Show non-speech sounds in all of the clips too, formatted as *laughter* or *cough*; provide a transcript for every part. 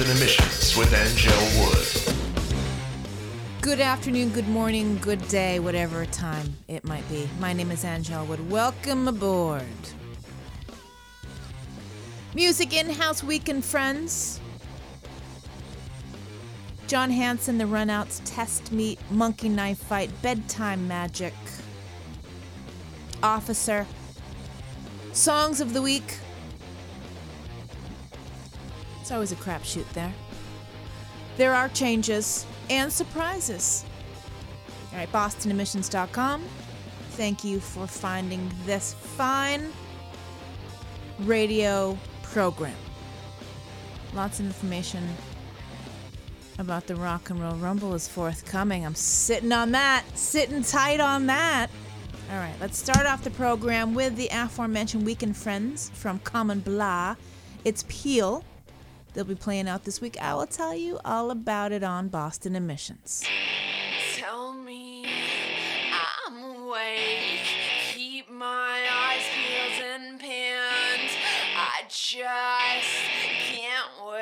is emissions with Anngelle Wood. Good afternoon, good morning, good day, whatever time it might be. My name is Anngelle Wood. Welcome aboard. Music in house weekend, friends. John Hanson, The Runouts, Test Meet, Monkey Knife Fight, Bedtime Magic, Officer, Songs of the Week. It's always a crapshoot there. There are changes and surprises. All right, bostonemissions.com. Thank you for finding this fine radio program. Lots of information about the Rock and Roll Rumble is forthcoming. I'm sitting on that, sitting tight on that. All right, let's start off the program with the aforementioned Weekend Friends from Common Blah. It's Peel. They'll be playing out this week. I will tell you all about it on Boston Emissions. Tell me I'm awake. Keep my eyes peeled and pinned. I just can't wait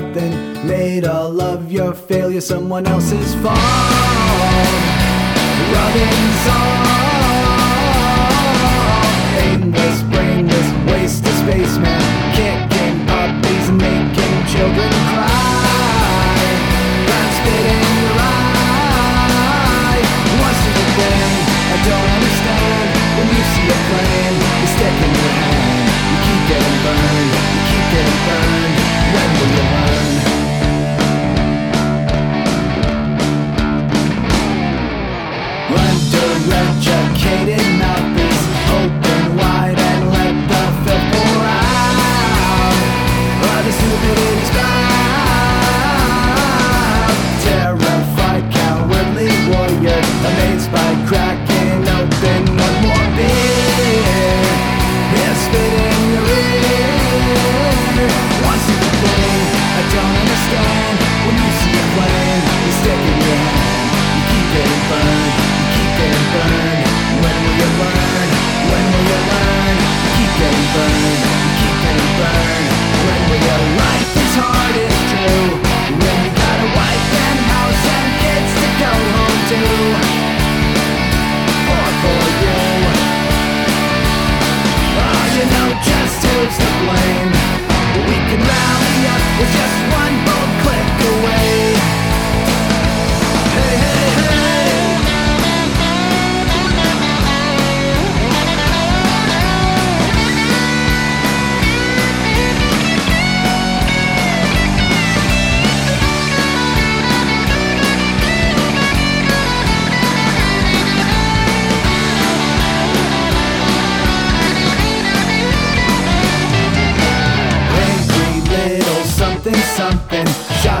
nothing made all of your failure someone else's fault. Rubbing salt, aimless, brainless, waste of space, man. Kicking puppies making children cry. That's. What's the thing I don't understand? When you see a you keep getting burned, you keep getting burned. When When will you learn? When will you learn? Keep them keep them. When will your life hard? When you got a wife and house and kids to go home to? For you? Oh, you know just who's to blame. We can rally up with just one.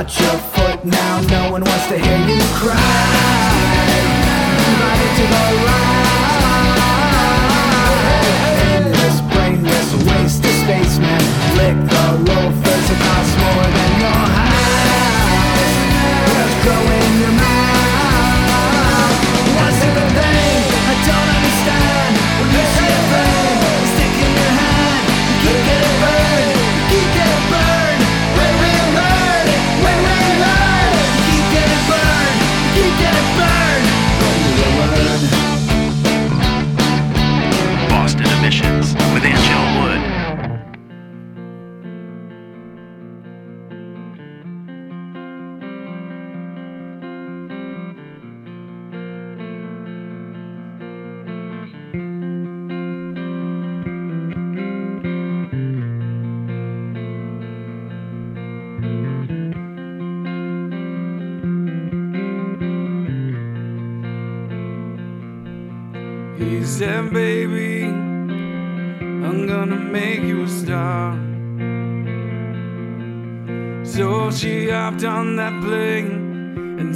out your foot now. No one wants to hear you cry.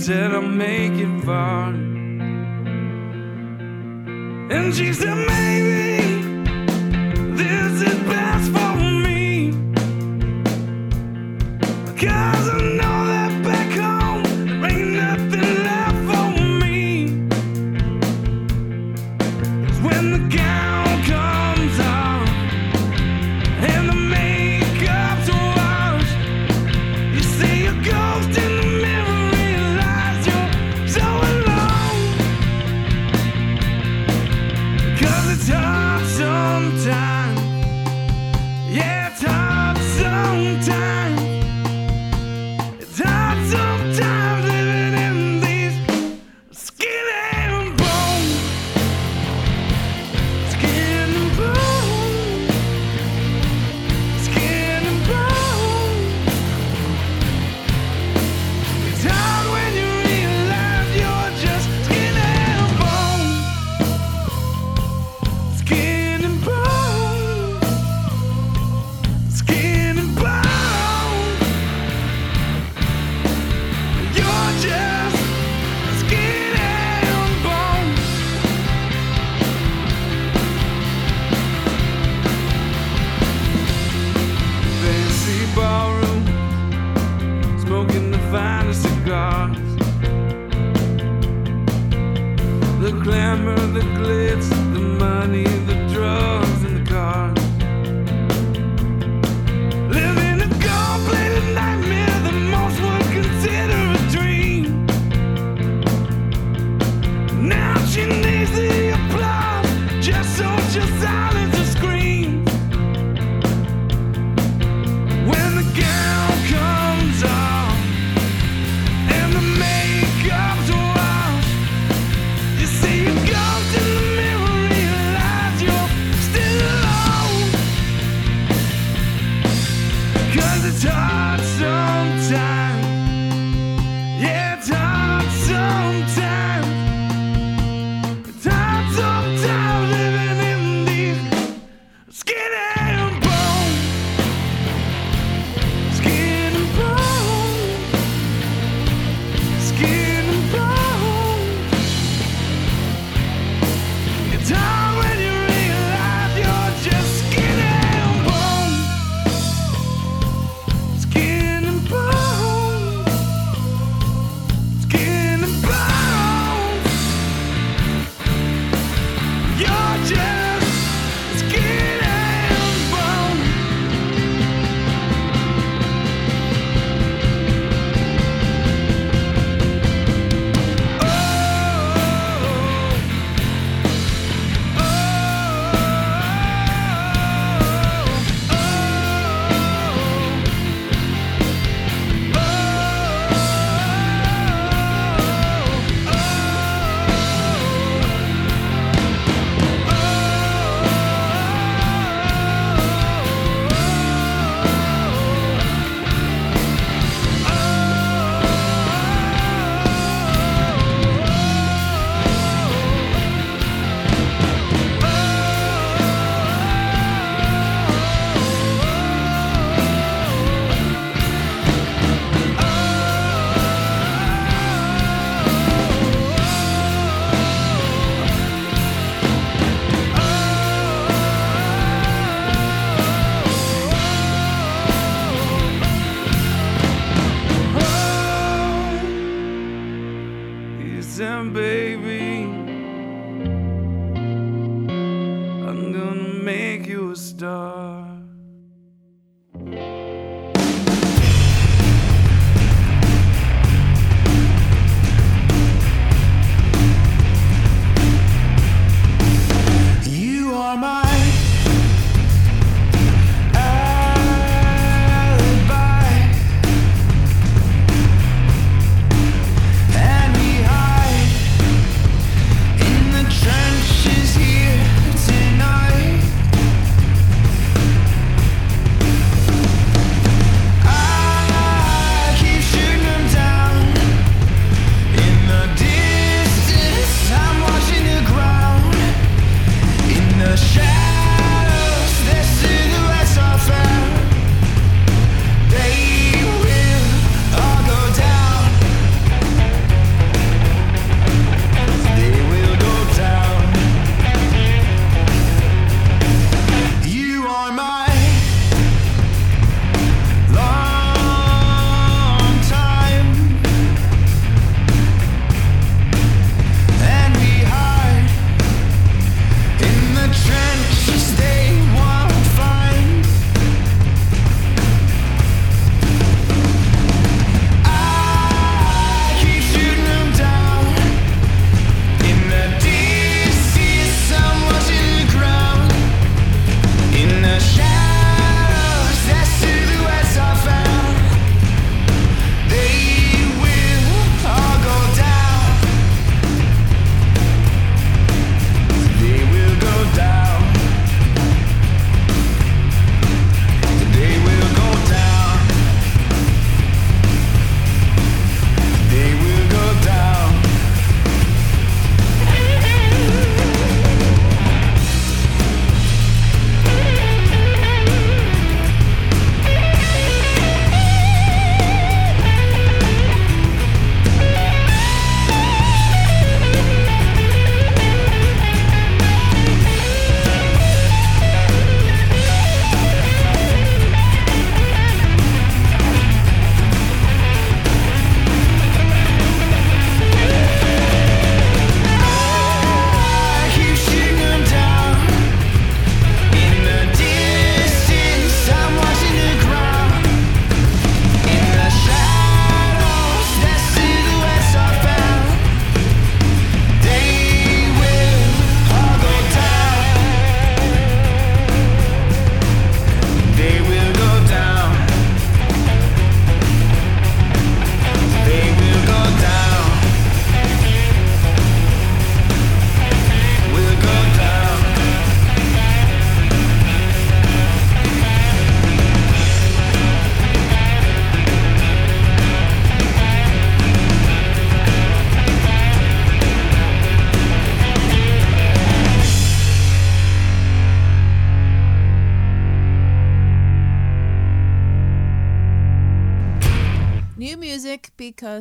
till I make it far. And she said, maybe.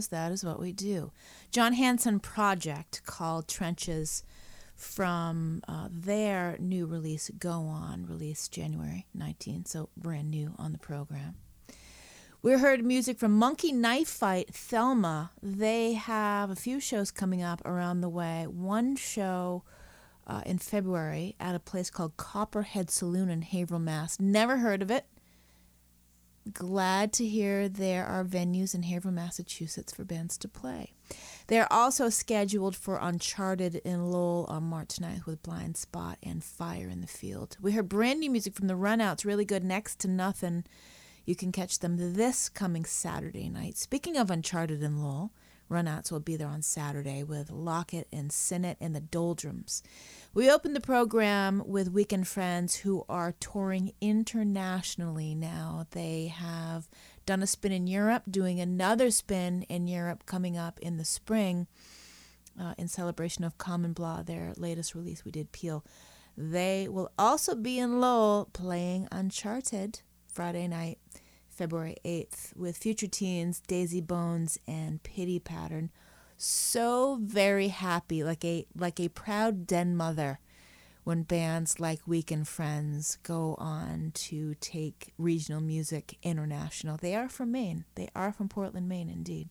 Because that is what we do. John Hanson project called Trenches from uh, their new release, Go On, released January 19, so brand new on the program. We heard music from Monkey Knife Fight, Thelma. They have a few shows coming up around the way. One show uh, in February at a place called Copperhead Saloon in Haverhill, Mass. Never heard of it. Glad to hear there are venues in Haverhill, Massachusetts for bands to play. They're also scheduled for Uncharted in Lowell on March 9th with Blind Spot and Fire in the Field. We heard brand new music from the Runouts, really good, Next to Nothing. You can catch them this coming Saturday night. Speaking of Uncharted in Lowell, Runouts will be there on Saturday with Lockett and Sinnott and the Doldrums. We opened the program with Weekend Friends who are touring internationally now. They have done a spin in Europe, doing another spin in Europe coming up in the spring uh, in celebration of Common Blah, their latest release. We did Peel. They will also be in Lowell playing Uncharted Friday night, February 8th, with Future Teens, Daisy Bones, and Pity Pattern. So very happy, like a like a proud den mother, when bands like Weekend Friends go on to take regional music international. They are from Maine. They are from Portland, Maine, indeed.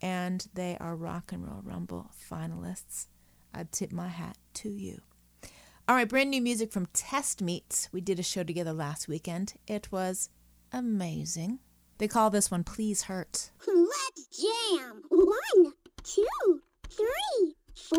And they are Rock and Roll Rumble finalists. I'd tip my hat to you. All right, brand new music from Test Meets. We did a show together last weekend. It was amazing. They call this one Please Hurt. Let's jam. One, two, three, four.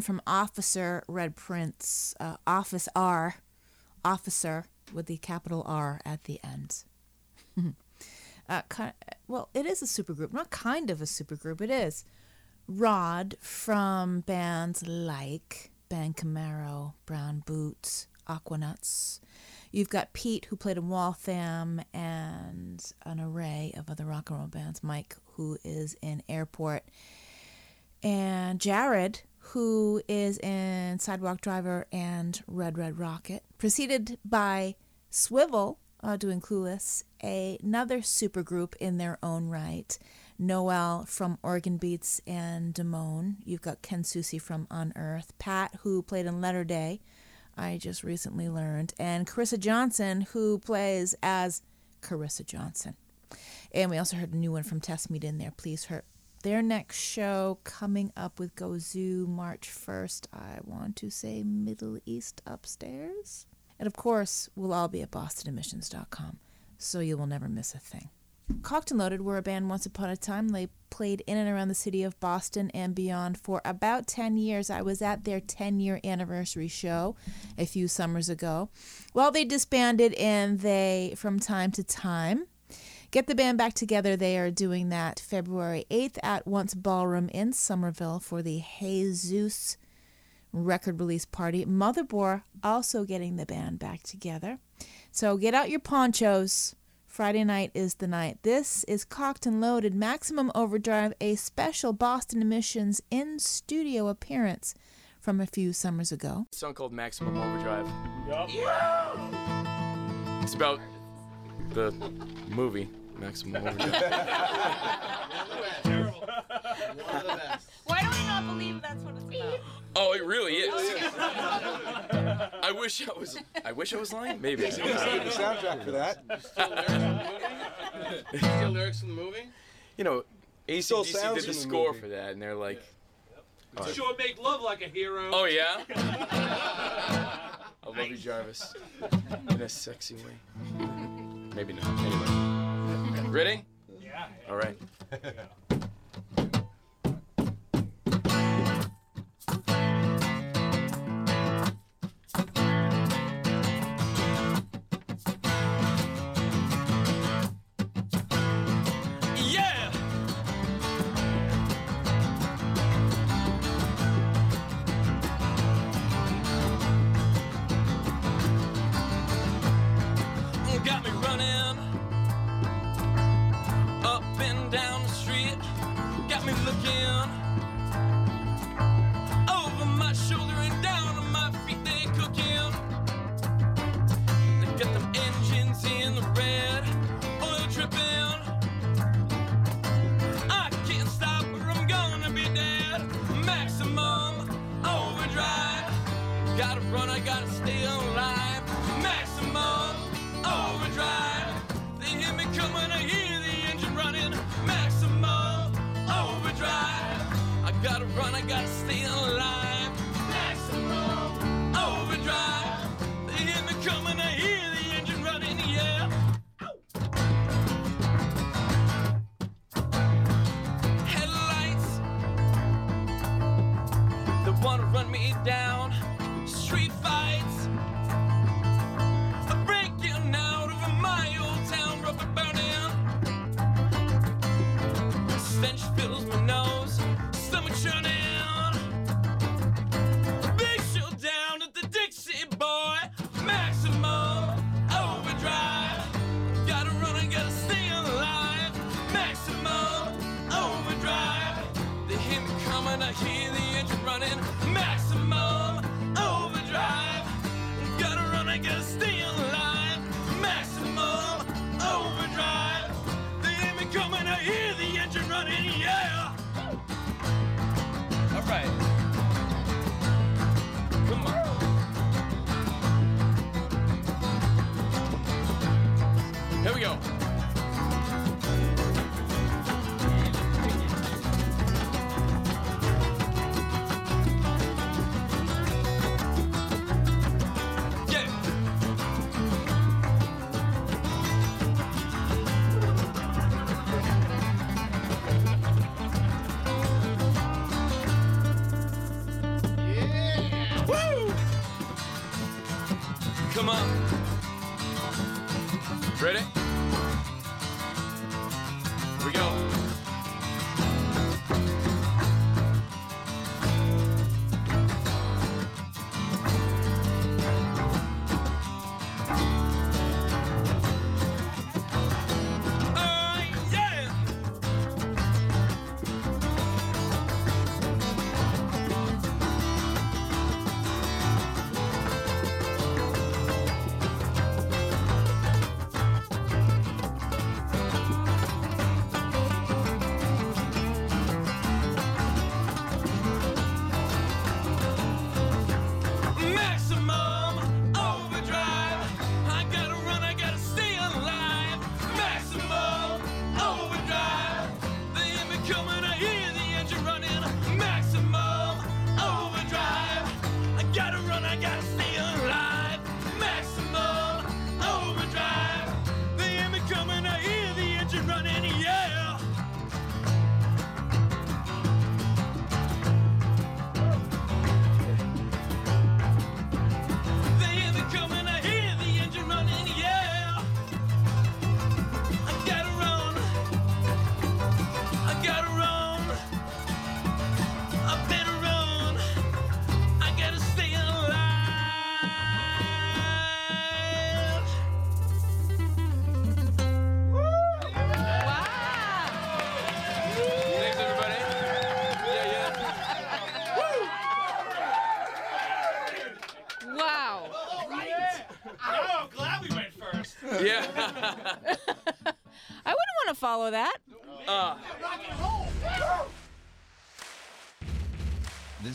One from Officer Red Prince, uh, Office R, Officer with the capital R at the end. *laughs* uh, ki- well, it is a supergroup, not kind of a supergroup. It is. Rod from bands like Ben Camaro, Brown Boots, Aquanuts. You've got Pete, who played in Waltham, and an array of other rock and roll bands. Mike, who is in Airport, and Jared, who is in Sidewalk Driver and Red Red Rocket, preceded by Swivel, uh, doing Clueless, a- another supergroup in their own right. Noel from Organ Beats and Damone. You've got Ken Susi from Unearth. Pat, who played in Letter Day, I just recently learned. And Carissa Johnson, who plays as Carissa Johnson. And we also heard a new one from Test Meet in there. Please her their next show coming up with Gozu March 1st. I want to say Middle East Upstairs. And of course, we'll all be at bostonemissions.com, so you will never miss a thing. Cocked and Loaded were a band once upon a time. They played in and around the city of Boston and beyond for about 10 years. I was at their 10 year anniversary show a few summers ago. Well, they disbanded and they, from time to time, get the band back together. They are doing that February 8th at Once Ballroom in Somerville for the Jesus record release party. Motherboard also getting the band back together. So get out your ponchos. Friday night is the night. This is Cocked and Loaded Maximum Overdrive, a special Boston Emissions in studio appearance from a few summers ago. A song called Maximum Overdrive. It's about the movie Maximum Overdrive. *laughs* Why do we not believe that's what it's about? oh, it really is. Oh, *laughs* I wish I was. I wish I was lying. Maybe. the soundtrack for that. *laughs* the lyrics from the movie? You know, Still ACDC sounds did the in the score movie. for that, and they're like, Sure, make love like a hero. "Oh yeah." I love you, Jarvis, in a sexy way. Maybe not. Anyway, ready? Yeah. All right. *laughs*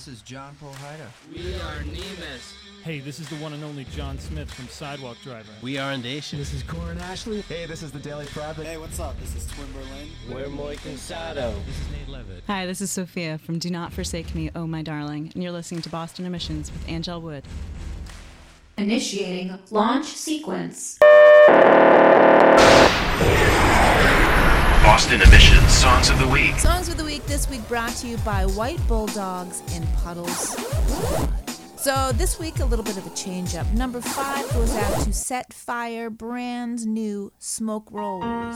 This is John Pohida. We are Nemus. Hey, this is the one and only John Smith from Sidewalk Driver. We are Nation. This is Corin Ashley. Hey, this is the Daily Project. Hey, what's up? This is Twin Berlin. We're Muy Cansado. This is Nate Levitt. Hi, this is Sophia from Do Not Forsake Me, Oh My Darling, and you're listening to Boston Emissions with Anngelle Wood. Initiating launch sequence. Boston Emissions Songs of the Week. Songs of the Week this week brought to you by White Bulldogs in Puddles. So this week, a little bit of a change up. Number five goes out to Set Fire brand new smoke rolls.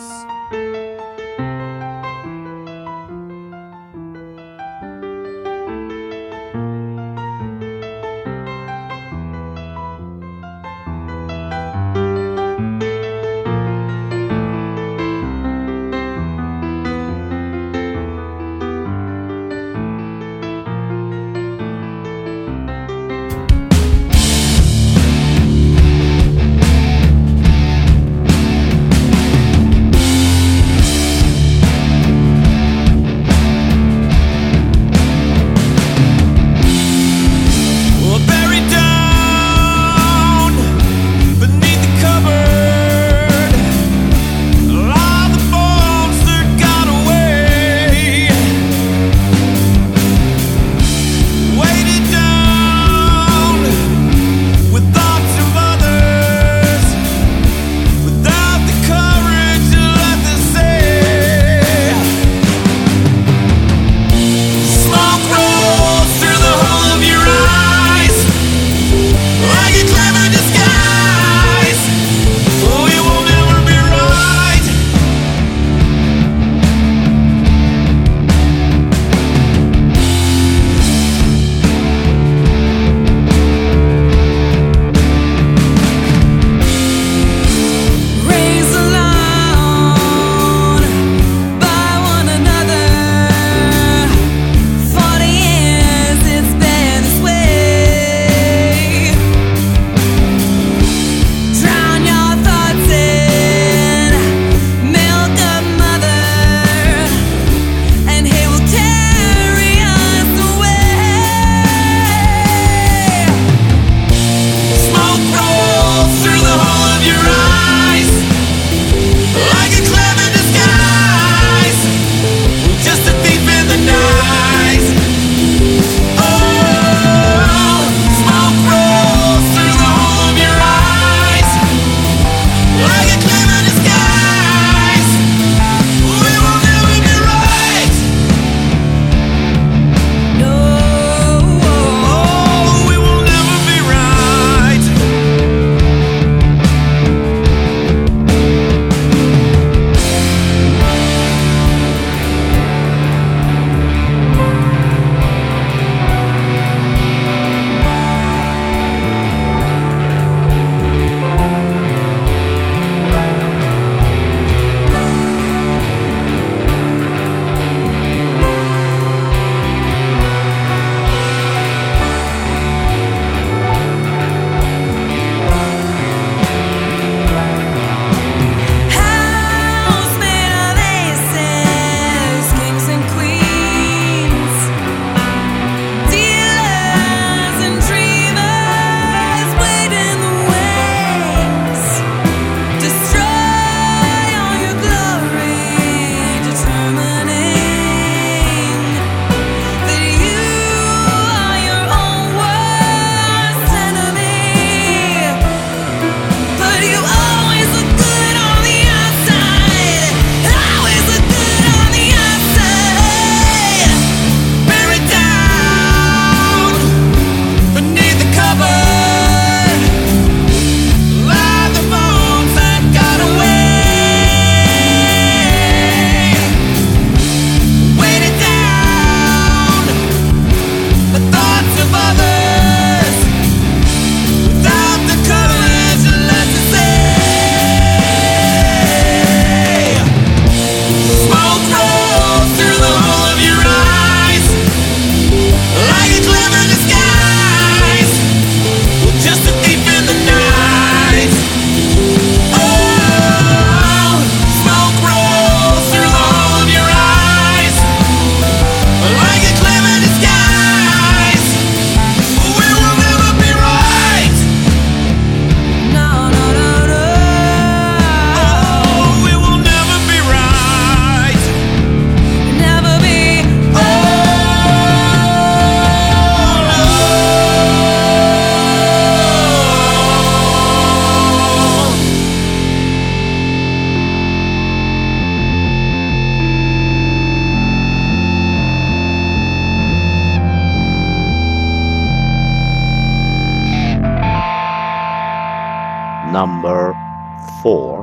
4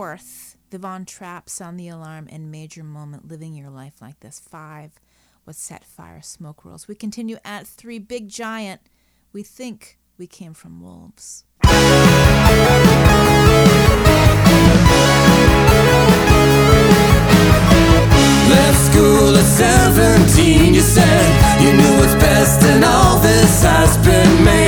Fourth, the Von Trapp sound the alarm and major moment living your life like this. Five what set fire smoke rolls. We continue at three, big giant. We think we came from wolves. Left school at 17, you said you knew what's best, and all this has been made.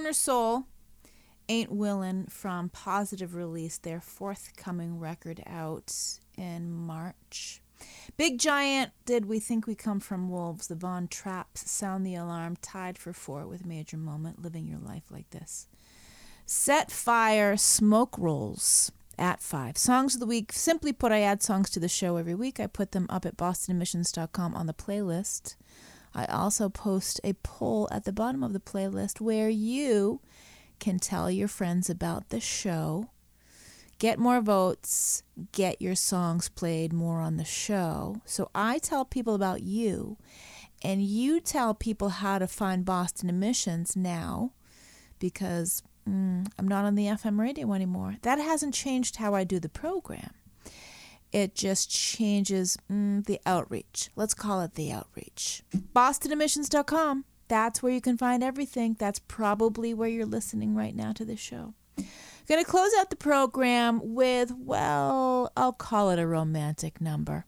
Corner Soul, Ain't Willin' from Positive Release, their forthcoming record out in March. Big Giant did We Think We Come From Wolves, the Von Traps, Sound the Alarm, tied for four with Major Moment, Living Your Life Like This. Set Fire, Smoke Rolls at five. Songs of the week. Simply put, I add songs to the show every week. I put them up at bostonemissions.com on the playlist. I also post a poll at the bottom of the playlist where you can tell your friends about the show, get more votes, get your songs played more on the show. So I tell people about you, and you tell people how to find Boston Emissions now because mm, I'm not on the FM radio anymore. That hasn't changed how I do the program. It just changes mm, the outreach. Let's call it the outreach. BostonEmissions.com. That's where you can find everything. That's probably where you're listening right now to this show. Going to close out the program with, well, I'll call it a romantic number.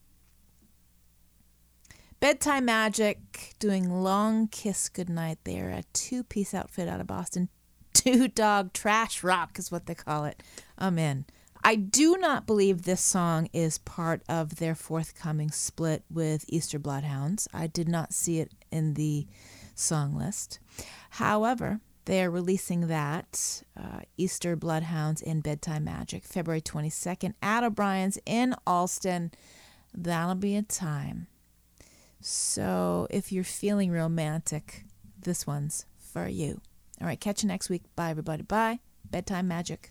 Bedtime Magic doing Long Kiss Goodnight. They're a two piece outfit out of Boston. *laughs* Two dog trash rock is what they call it. I'm in. I do not believe this song is part of their forthcoming split with Easter Bloodhounds. I did not see it in the song list. However, they are releasing that uh, Easter Bloodhounds and Bedtime Magic February 22nd at O'Brien's in Allston. That'll be a time. So if you're feeling romantic, this one's for you. All right, catch you next week. Bye, everybody. Bye. Bedtime Magic.